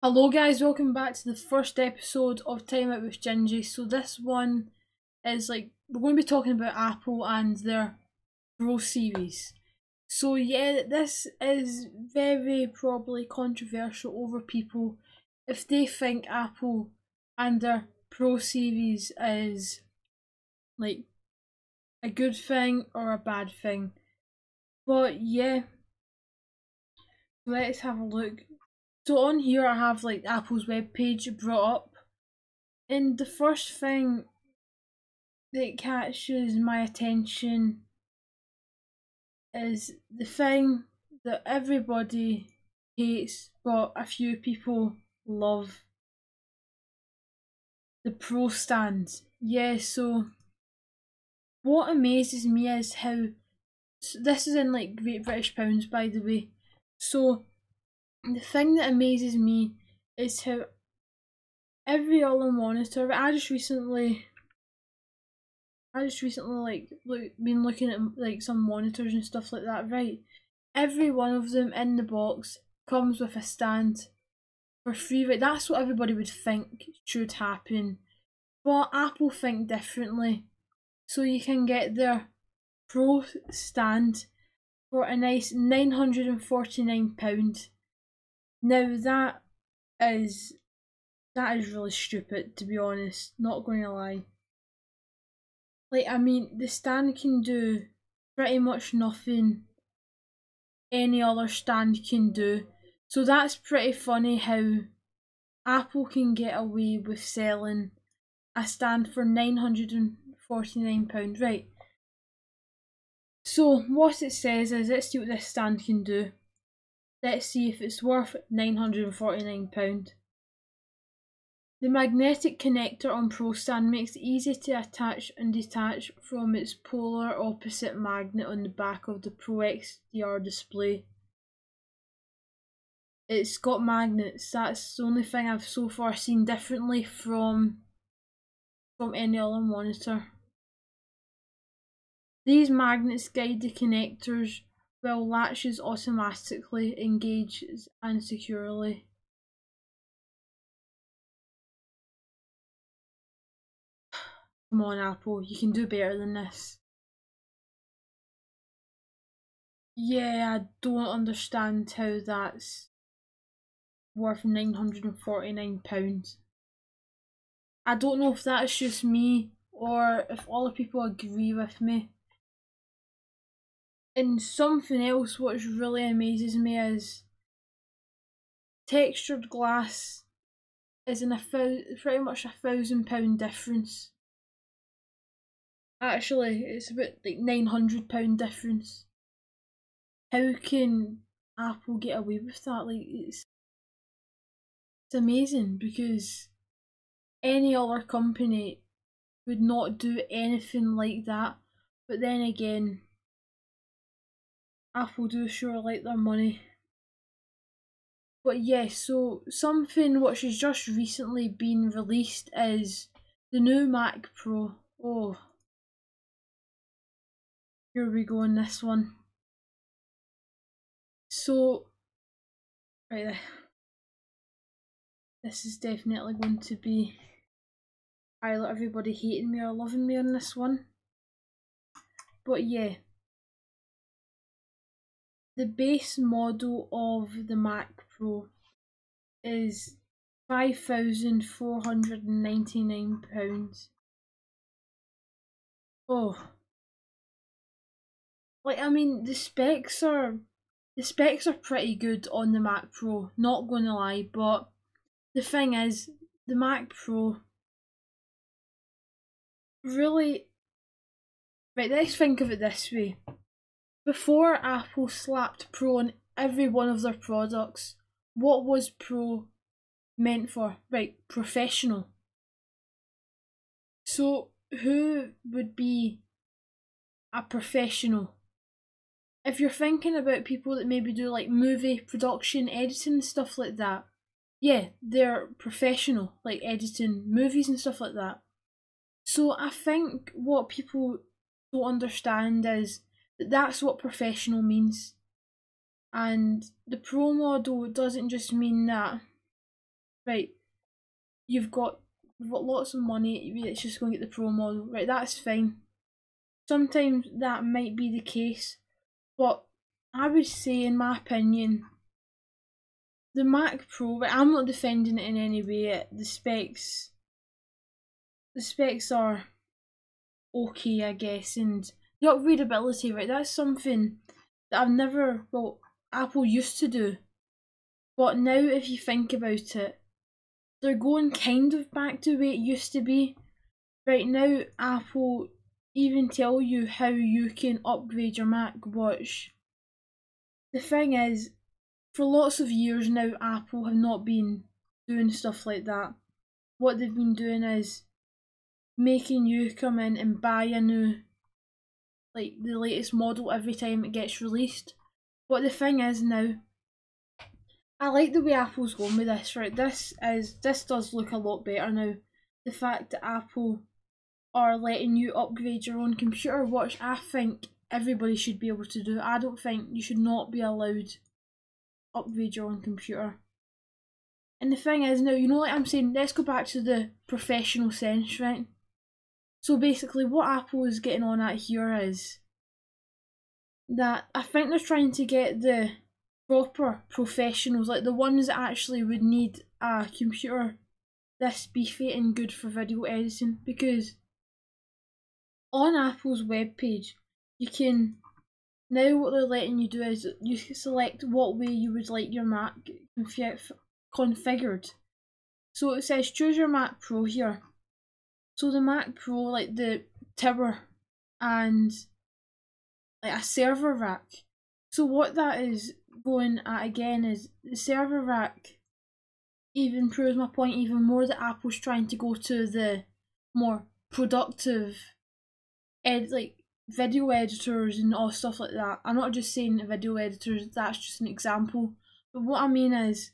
Hello guys, welcome back to the first episode of Time Out with Gingy. So this one is like we're going to be talking about Apple and their Pro series. So yeah, this is very probably controversial over people if they think Apple and their Pro series is like a good thing or a bad thing. But yeah, let's have a look so on here I have like Apple's web page brought up. And the first thing that catches my attention is the thing that everybody hates but a few people love. The Pro stands. Yeah, so what amazes me is how so this is in like Great British Pounds by the way. So the thing that amazes me is how every other monitor I just recently I just recently like look, been looking at like some monitors and stuff like that, right? Every one of them in the box comes with a stand for free, right? That's what everybody would think should happen. But Apple think differently. So you can get their Pro stand for a nice £949 now that is that is really stupid to be honest, not to lie. Like I mean the stand can do pretty much nothing any other stand can do. So that's pretty funny how Apple can get away with selling a stand for £949. Right. So what it says is let's see what this stand can do. Let's see if it's worth £949. The magnetic connector on ProStand makes it easy to attach and detach from its polar opposite magnet on the back of the Pro XDR display. It's got magnets, that's the only thing I've so far seen differently from from any other monitor. These magnets guide the connectors while latches automatically engage and securely. Come on, Apple, you can do better than this. Yeah, I don't understand how that's worth £949. I don't know if that's just me or if all the people agree with me and something else which really amazes me is textured glass is in a thou- pretty much a thousand pound difference. Actually, it's about like nine hundred pound difference. How can Apple get away with that? Like it's it's amazing because any other company would not do anything like that. But then again, Apple do sure like their money. But yes, yeah, so something which has just recently been released is the new Mac Pro. Oh, here we go on this one. So, right there. This is definitely going to be either everybody hating me or loving me on this one. But yeah, the base model of the Mac Pro is five thousand four hundred and ninety nine pounds. Oh, like I mean, the specs are the specs are pretty good on the Mac Pro. Not gonna lie, but the thing is, the Mac Pro really. Right, let's think of it this way. Before Apple slapped Pro on every one of their products, what was Pro meant for? Right, professional. So, who would be a professional? If you're thinking about people that maybe do like movie production, editing, stuff like that, yeah, they're professional, like editing movies and stuff like that. So, I think what people don't understand is that's what professional means. And the pro model doesn't just mean that right, you've got, you've got lots of money, it's just going to get the pro model, right, that's fine. Sometimes that might be the case, but I would say, in my opinion, the Mac Pro, right, I'm not defending it in any way, the specs, the specs are okay, I guess, and the upgradability, right, that's something that I've never, well, Apple used to do. But now, if you think about it, they're going kind of back to where it used to be. Right now, Apple even tell you how you can upgrade your Mac Watch. The thing is, for lots of years now, Apple have not been doing stuff like that. What they've been doing is making you come in and buy a new, like the latest model every time it gets released. But the thing is now, I like the way Apple's going with this. Right, this is this does look a lot better now. The fact that Apple are letting you upgrade your own computer, which I think everybody should be able to do. I don't think you should not be allowed upgrade your own computer. And the thing is now, you know like I'm saying, let's go back to the professional sense, right? So basically what Apple is getting on at here is that I think they're trying to get the proper professionals, like the ones that actually would need a computer this beefy and good for video editing because on Apple's webpage you can now what they're letting you do is you select what way you would like your Mac configured. So it says choose your Mac Pro here. So the Mac Pro, like the tower and like a server rack. So what that is going at again is the server rack even proves my point even more that Apple's trying to go to the more productive ed like video editors and all stuff like that. I'm not just saying video editors, that's just an example. But what I mean is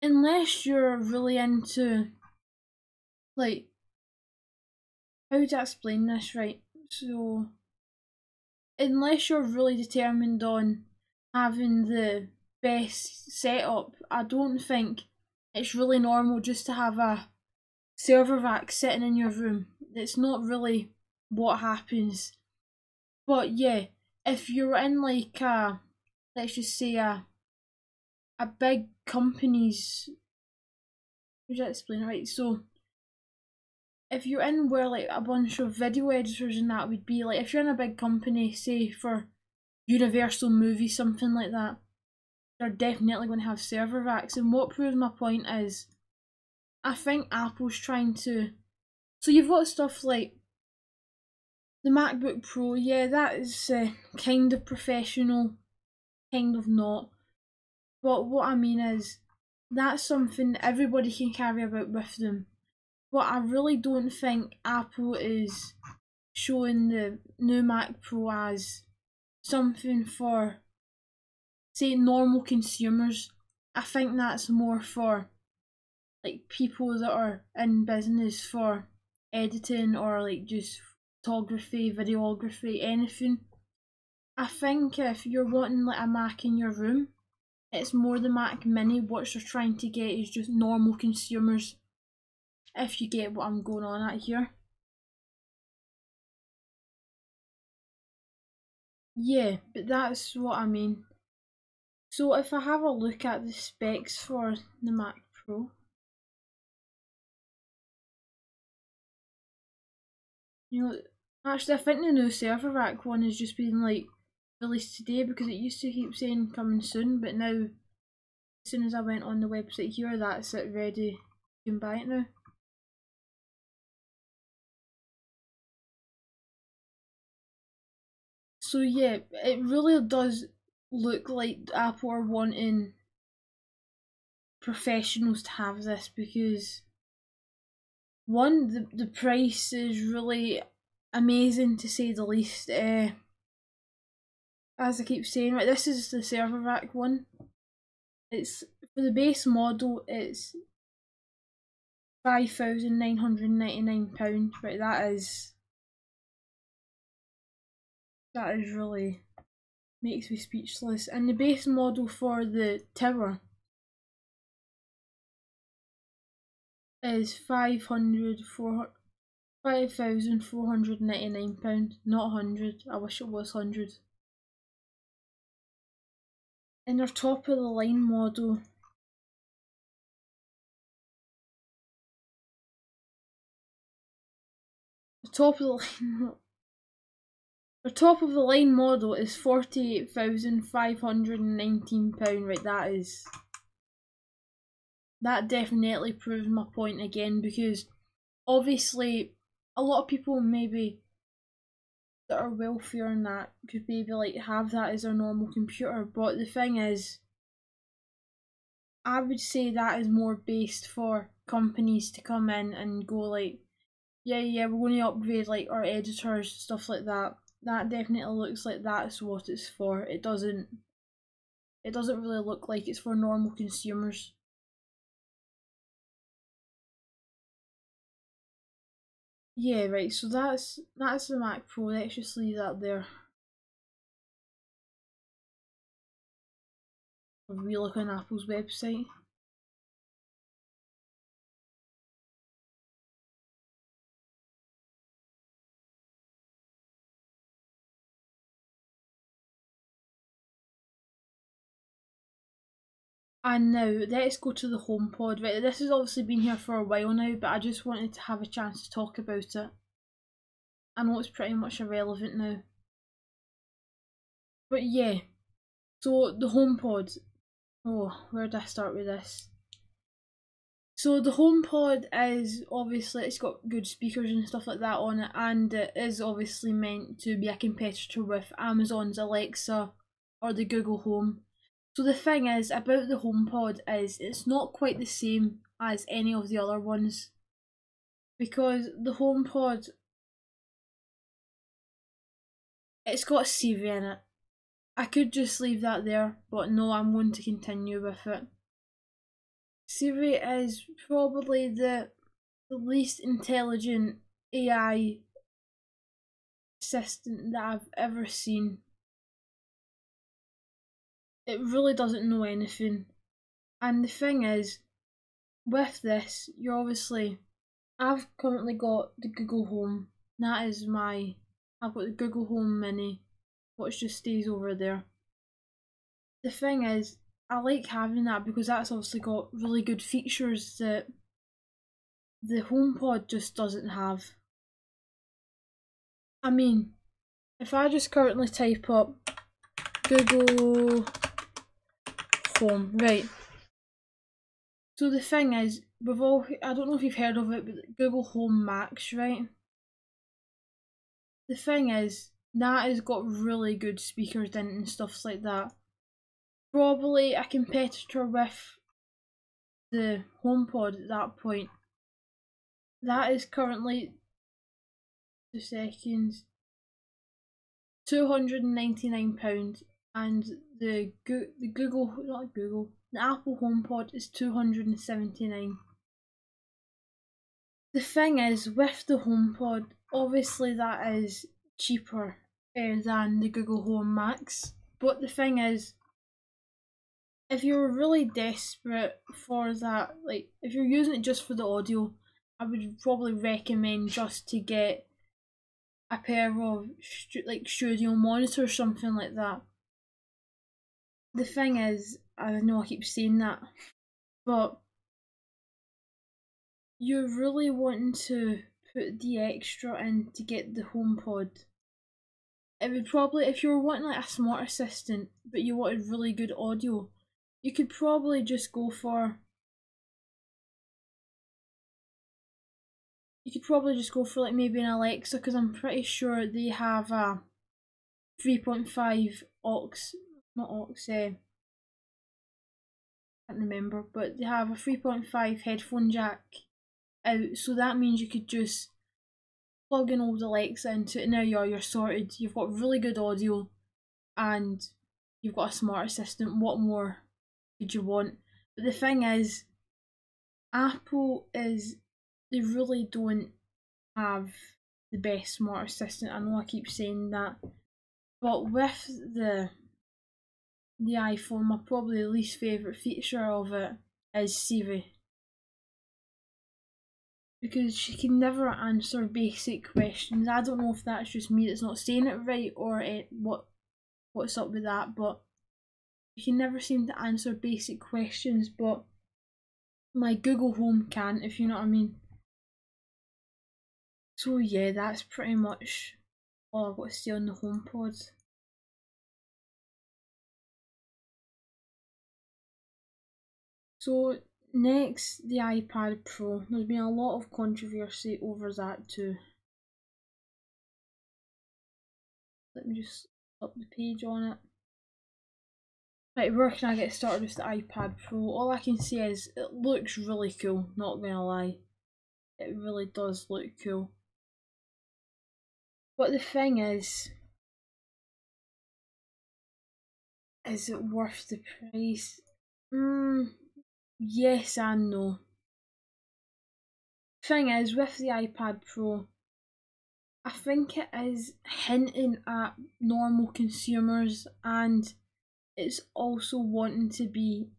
unless you're really into like how to explain this right? So unless you're really determined on having the best setup, I don't think it's really normal just to have a server rack sitting in your room. It's not really what happens. But yeah, if you're in like a let's just say a a big company's how do I explain it right? So if you're in where like a bunch of video editors and that would be like if you're in a big company, say for Universal Movies, something like that, they're definitely going to have server racks. And what proves my point is, I think Apple's trying to. So you've got stuff like the MacBook Pro, yeah, that is uh, kind of professional, kind of not. But what I mean is, that's something everybody can carry about with them. But I really don't think Apple is showing the new Mac Pro as something for, say, normal consumers. I think that's more for like people that are in business for editing or like just photography, videography, anything. I think if you're wanting like a Mac in your room, it's more the Mac Mini. What you're trying to get is just normal consumers. If you get what I'm going on at here. Yeah, but that's what I mean. So if I have a look at the specs for the Mac Pro. You know, Actually, I think the new server rack one has just been like released today because it used to keep saying coming soon, but now as soon as I went on the website here, that's it ready. You can buy it now. So yeah, it really does look like Apple are wanting professionals to have this because one, the the price is really amazing to say the least. Uh, as I keep saying, right, this is the server rack one. It's for the base model. It's five thousand nine hundred ninety nine pound. Right, that is that is really makes me speechless. And the base model for the tower is five hundred four five thousand four hundred ninety nine pound, not hundred. I wish it was hundred. And their top of the line model. The top of the line the top of the line model is forty eight thousand five hundred and nineteen pound. Right, that is that definitely proves my point again because obviously a lot of people maybe that are wealthier and that could maybe like have that as their normal computer but the thing is I would say that is more based for companies to come in and go like yeah yeah we're going to upgrade like our editors stuff like that that definitely looks like that's what it's for it doesn't it doesn't really look like it's for normal consumers Yeah, right, so that's that's the Mac Pro, let's just leave that there. We look on Apple's website. And now let's go to the HomePod. Right, this has obviously been here for a while now, but I just wanted to have a chance to talk about it. I know it's pretty much irrelevant now. But yeah, so the HomePod. Oh, where did I start with this? So the HomePod is obviously it's got good speakers and stuff like that on it, and it is obviously meant to be a competitor with Amazon's Alexa or the Google Home. So the thing is about the HomePod is it's not quite the same as any of the other ones because the HomePod it's got Siri in it. I could just leave that there, but no, I'm going to continue with it. Siri is probably the, the least intelligent AI assistant that I've ever seen it really doesn't know anything. And the thing is, with this, you're obviously. I've currently got the Google Home. That is my. I've got the Google Home Mini, which just stays over there. The thing is, I like having that because that's obviously got really good features that the HomePod just doesn't have. I mean, if I just currently type up Google Right. So the thing is, we've all, I don't know if you've heard of it, but Google Home Max, right? The thing is, that has got really good speakers in and stuff like that. Probably a competitor with the HomePod at that point. That is currently, two seconds, £299 and the Go- the Google not Google the Apple HomePod is two hundred and seventy nine. The thing is, with the HomePod, obviously that is cheaper uh, than the Google Home Max. But the thing is, if you're really desperate for that, like if you're using it just for the audio, I would probably recommend just to get a pair of like studio monitors, or something like that the thing is, I know I keep saying that, but you're really wanting to put the extra in to get the HomePod. It would probably, if you were wanting like a smart assistant, but you wanted really good audio, you could probably just go for. You could probably just go for like maybe an Alexa because I'm pretty sure they have a 3.5 aux not I can't remember, but they have a 3.5 headphone jack out, so that means you could just plug in old Alexa into it, now you're, you're sorted. You've got really good audio, and you've got a smart assistant. What more could you want? But the thing is, Apple is, they really don't have the best smart assistant. I know I keep saying that, but with the the iPhone, my probably least favourite feature of it is Siri. because she can never answer basic questions. I don't know if that's just me that's not saying it right or it, what what's up with that, but she can never seem to answer basic questions. But my Google Home can, if you know what I mean. So yeah, that's pretty much all I've got to say on the HomePod. So next, the iPad Pro. There's been a lot of controversy over that too. Let me just up the page on it. Right, where can I get started with the iPad Pro? All I can say is it looks really cool, not gonna lie. It really does look cool. But the thing is, is it worth the price? Mm, yes and no. Thing is, with the iPad Pro, I think it is hinting at normal consumers and it's also wanting to be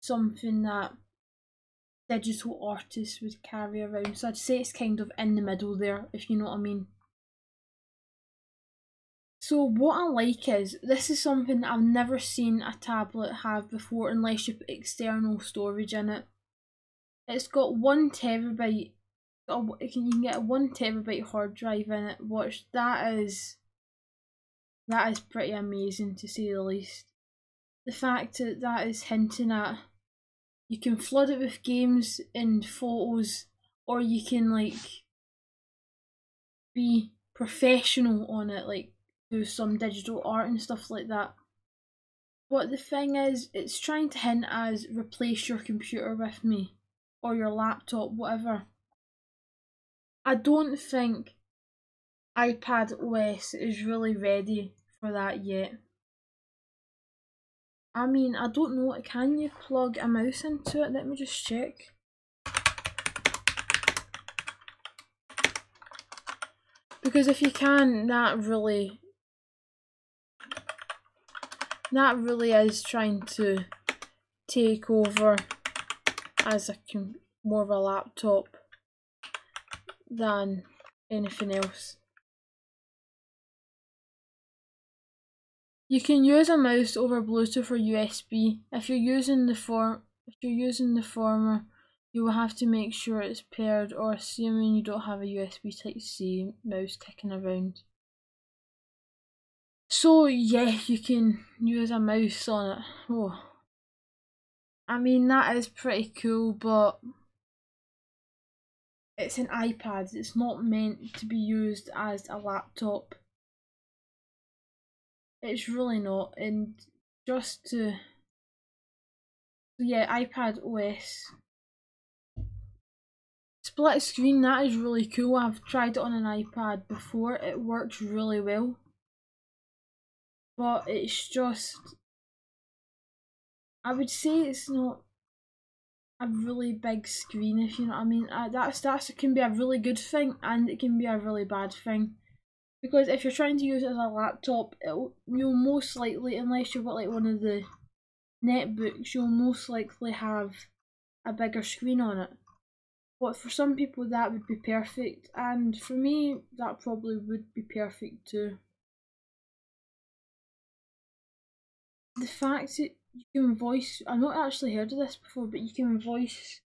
something that digital artists would carry around. So I'd say it's kind of in the middle there, if you know what I mean. So what I like is this is something I've never seen a tablet have before unless you put external storage in it. It's got one terabyte. You can get a one terabyte hard drive in it. Watch that is that is pretty amazing to say the least the fact that that is hinting at you can flood it with games and photos or you can like be professional on it like do some digital art and stuff like that but the thing is it's trying to hint as replace your computer with me or your laptop whatever i don't think ipad os is really ready for that yet I mean, I don't know. Can you plug a mouse into it? Let me just check. Because if you can, that really... That really is trying to take over as a more of a laptop than anything else. You can use a mouse over Bluetooth or USB. If you're using the for if you're using the former, you will have to make sure it's paired or assuming you don't have a USB Type C mouse kicking around. So yeah, you can use a mouse on it. Oh. I mean that is pretty cool, but it's an iPad. It's not meant to be used as a laptop. It's really not, and just to yeah, iPad OS split screen that is really cool. I've tried it on an iPad before. It works really well, but it's just I would say it's not a really big screen if you know what I mean. Uh, that's it can be a really good thing and it can be a really bad thing. Because if you're trying to use it as a laptop, you'll most likely, unless you've got like one of the netbooks, you'll most likely have a bigger screen on it. But for some people that would be perfect, and for me that probably would be perfect too. The fact that you can voice, I've not actually heard of this before, but you can voice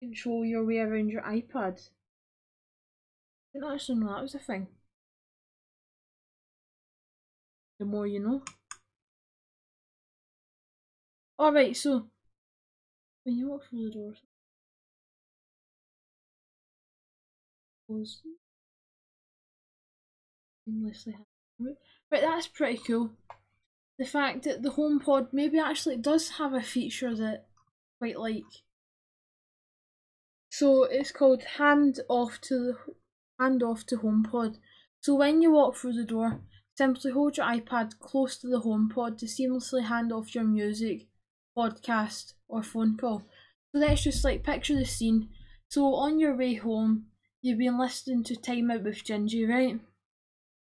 control your way around your iPad. I didn't actually know that was a thing the more you know. Alright, so when you walk through the doors, close seamlessly. Right, that's pretty cool. The fact that the HomePod maybe actually does have a feature that I quite like. So it's called hand off to the hand off to HomePod. So when you walk through the door, Simply hold your iPad close to the HomePod to seamlessly hand off your music, podcast, or phone call. So let's just like picture the scene. So on your way home, you've been listening to Time Out with Gingy, right?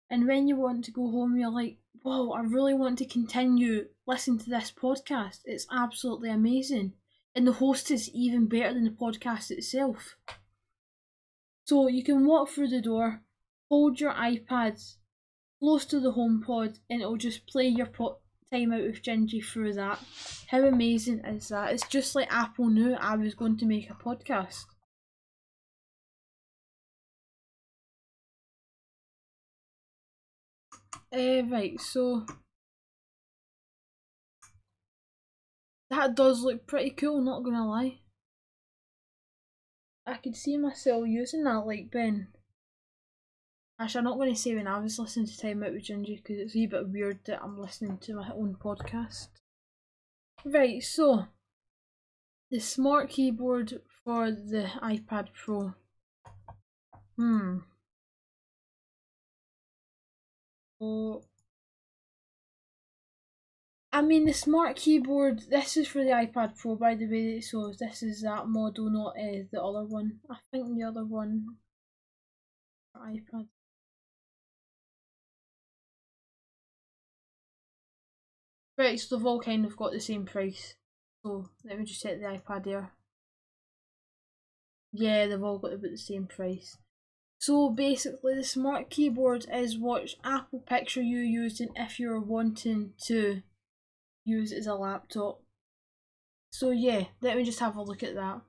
And when you want to go home, you're like, whoa, I really want to continue listening to this podcast. It's absolutely amazing. And the host is even better than the podcast itself. So you can walk through the door, hold your iPad close to the HomePod, and it'll just play your po- time out with Gingy through that. How amazing is that? It's just like Apple knew I was going to make a podcast. Uh, right, so that does look pretty cool, not gonna lie. I could see myself using that, like Ben. Actually, I'm not going to say when I was listening to Time Out with Gingy because it's a bit weird that I'm listening to my own podcast. Right, so the smart keyboard for the iPad Pro. Hmm. I mean, the smart keyboard, this is for the iPad Pro, by the way, so this is that model, not uh, the other one. I think the other one iPad. Right, so they've all kind of got the same price. So let me just set the iPad there. Yeah, they've all got about the same price. So basically, the smart keyboard is what Apple picture you using if you're wanting to use it as a laptop. So yeah, let me just have a look at that.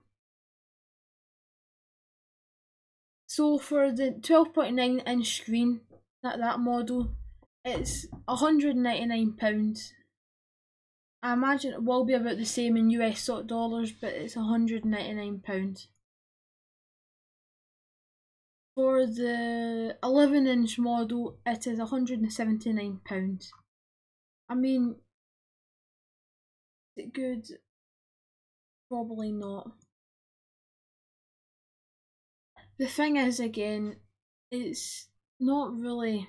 So for the 12.9 inch screen, that that model, it's £199 I imagine it will be about the same in US dollars, but it's £199. For the 11 inch model, it is £179. I mean, is it good? Probably not. The thing is, again, it's not really.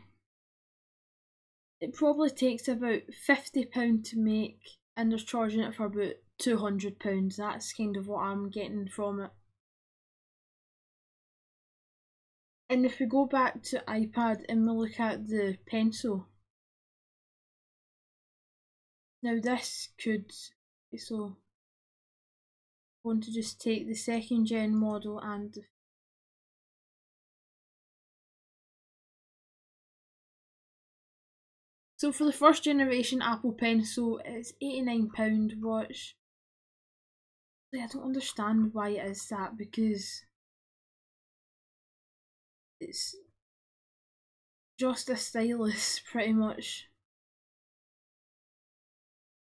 It probably takes about £50 to make and they're charging it for about two hundred pounds. That's kind of what I'm getting from it. And if we go back to iPad and we look at the pencil, now this could so going to just take the second gen model and So for the first generation Apple Pencil, it's £89, watch. I don't understand why it is that because it's just a stylus pretty much.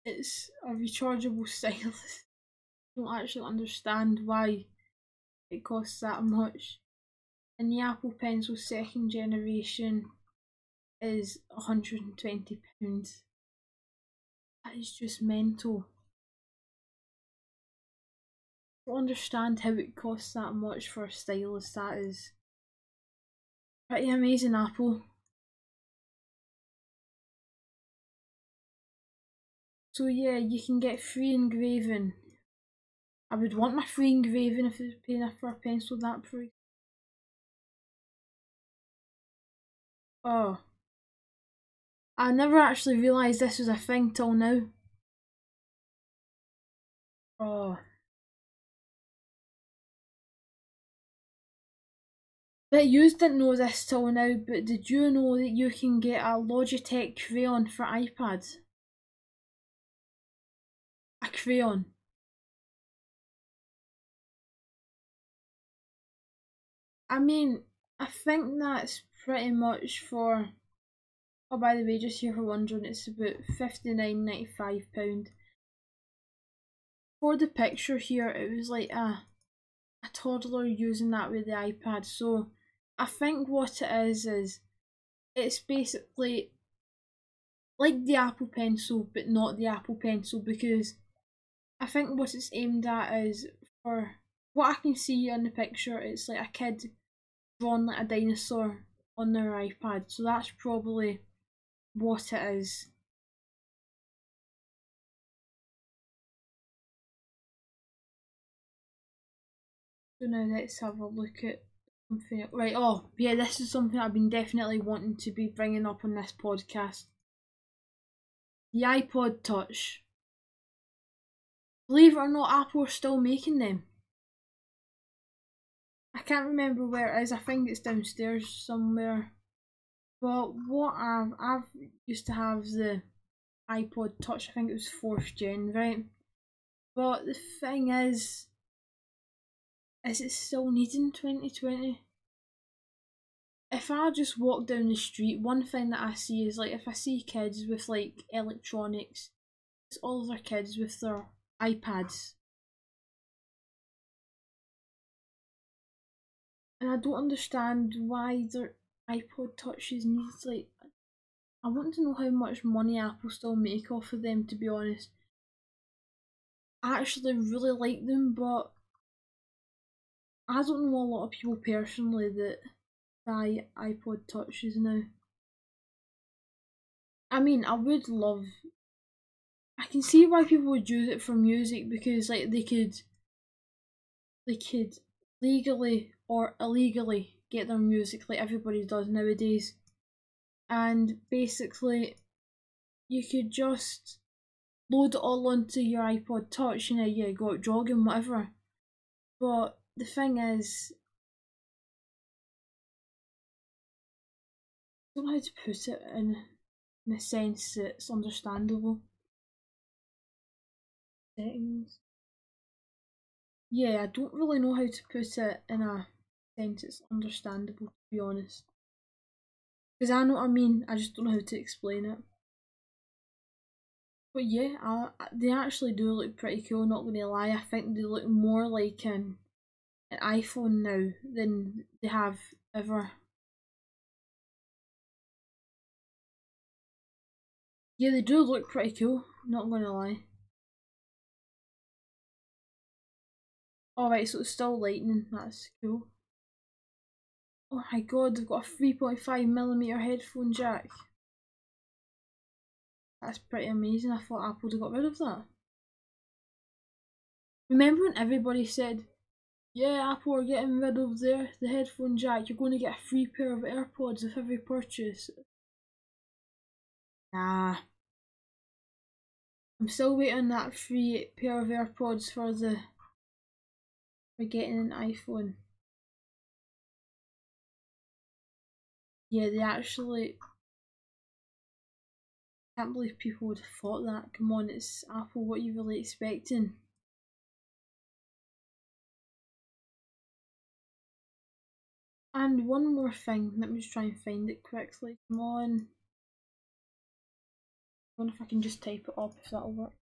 It's a rechargeable stylus. I don't actually understand why it costs that much. And the Apple Pencil second generation is £120. That is just mental. I don't understand how it costs that much for a stylus. That is pretty amazing, Apple. So yeah, you can get free engraving. I would want my free engraving if I was paying for a pencil that price. Oh. I never actually realised this was a thing till now. Oh. But you didn't know this till now, but did you know that you can get a Logitech crayon for iPad? A crayon. I mean, I think that's pretty much for Oh, by the way, just here for wondering, it's about £59.95. For the picture here, it was like a, a toddler using that with the iPad. So I think what it is, is it's basically like the Apple Pencil, but not the Apple Pencil because I think what it's aimed at is for what I can see in the picture, it's like a kid drawn like a dinosaur on their iPad. So that's probably what it is. So now let's have a look at something. Right, oh, yeah, this is something I've been definitely wanting to be bringing up on this podcast. The iPod Touch. Believe it or not, Apple are still making them. I can't remember where it is. I think it's downstairs somewhere. But what I've I've used to have the iPod Touch. I think it was fourth gen, right? But the thing is, is it still needing 2020? If I just walk down the street, one thing that I see is like if I see kids with like electronics, it's all their kids with their iPads. And I don't understand why their iPod touches need like I want to know how much money Apple still make off of them to be honest. I actually really like them but I don't know a lot of people personally that buy iPod touches now. I mean I would love I can see why people would use it for music because like they could they could legally or illegally get their music like everybody does nowadays. And basically you could just load it all onto your iPod touch and you know, go out jogging, whatever. But the thing is I don't know how to put it in, in a sense that it's understandable settings. Yeah, I don't really know how to put it in a sense it's understandable, to be honest. Because I know what I mean, I just don't know how to explain it. But yeah, I, they actually do look pretty cool, not gonna lie. I think they look more like an, iPhone now than they have ever. Yeah, they do look pretty cool, not gonna lie. Alright, so it's still lightning, that's cool. Oh my god, they've got a 3.5mm headphone jack. That's pretty amazing, I thought Apple would have got rid of that. Remember when everybody said, yeah, Apple are getting rid of their the headphone jack, you're going to get a free pair of AirPods with every purchase. Nah. I'm still waiting on that free pair of AirPods for the for getting an iPhone. Yeah, they actually. I can't believe people would have thought that. Come on, it's Apple. What are you really expecting? And one more thing. Let me just try and find it quickly. Come on. I wonder if I can just type it up if that'll work.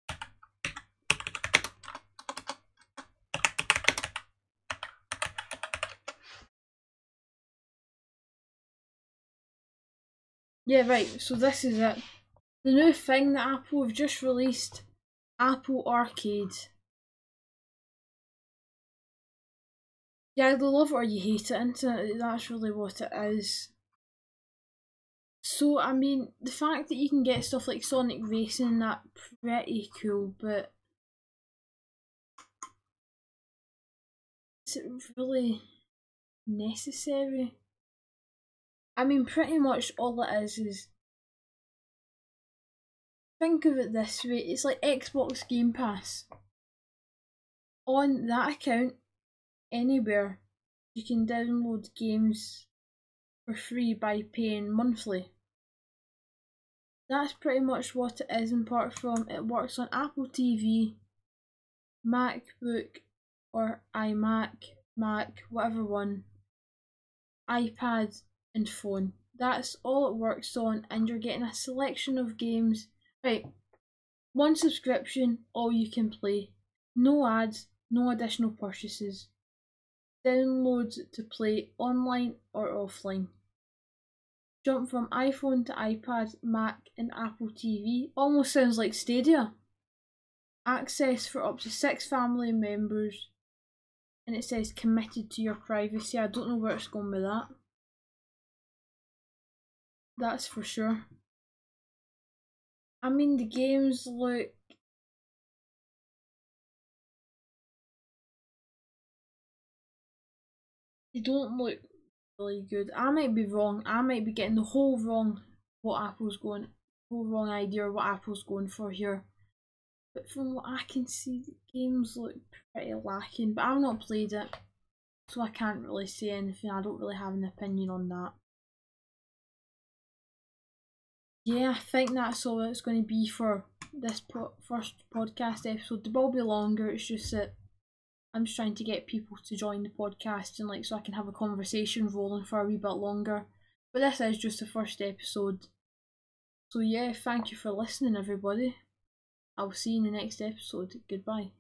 Yeah, right, so this is it. The new thing that Apple have just released Apple Arcade. You either love it or you hate it, internet. That's really what it is. So, I mean, the fact that you can get stuff like Sonic Racing, that pretty cool, but is it really necessary? I mean, pretty much all it is is. Think of it this way it's like Xbox Game Pass. On that account, anywhere, you can download games for free by paying monthly. That's pretty much what it is, apart from it works on Apple TV, MacBook, or iMac, Mac, whatever one, iPad, and phone. That's all it works on, and you're getting a selection of games. Right, one subscription, all you can play. No ads, no additional purchases. Downloads to play online or offline. Jump from iPhone to iPad, Mac, and Apple TV. Almost sounds like Stadia. Access for up to six family members. And it says committed to your privacy. I don't know where it's going with that. That's for sure. I mean, the games look. They don't look really good. I might be wrong. I might be getting the whole wrong what Apple's going, whole wrong idea what Apple's going for here. But from what I can see, the games look pretty lacking. But I've not played it, So I can't really say anything. I don't really have an opinion on that. Yeah, I think that's all it's going to be for this po- first podcast episode. It will be longer. It's just that I'm just trying to get people to join the podcast and like so I can have a conversation rolling for a wee bit longer. But this is just the first episode. So yeah, thank you for listening everybody. I'll see you in the next episode. Goodbye.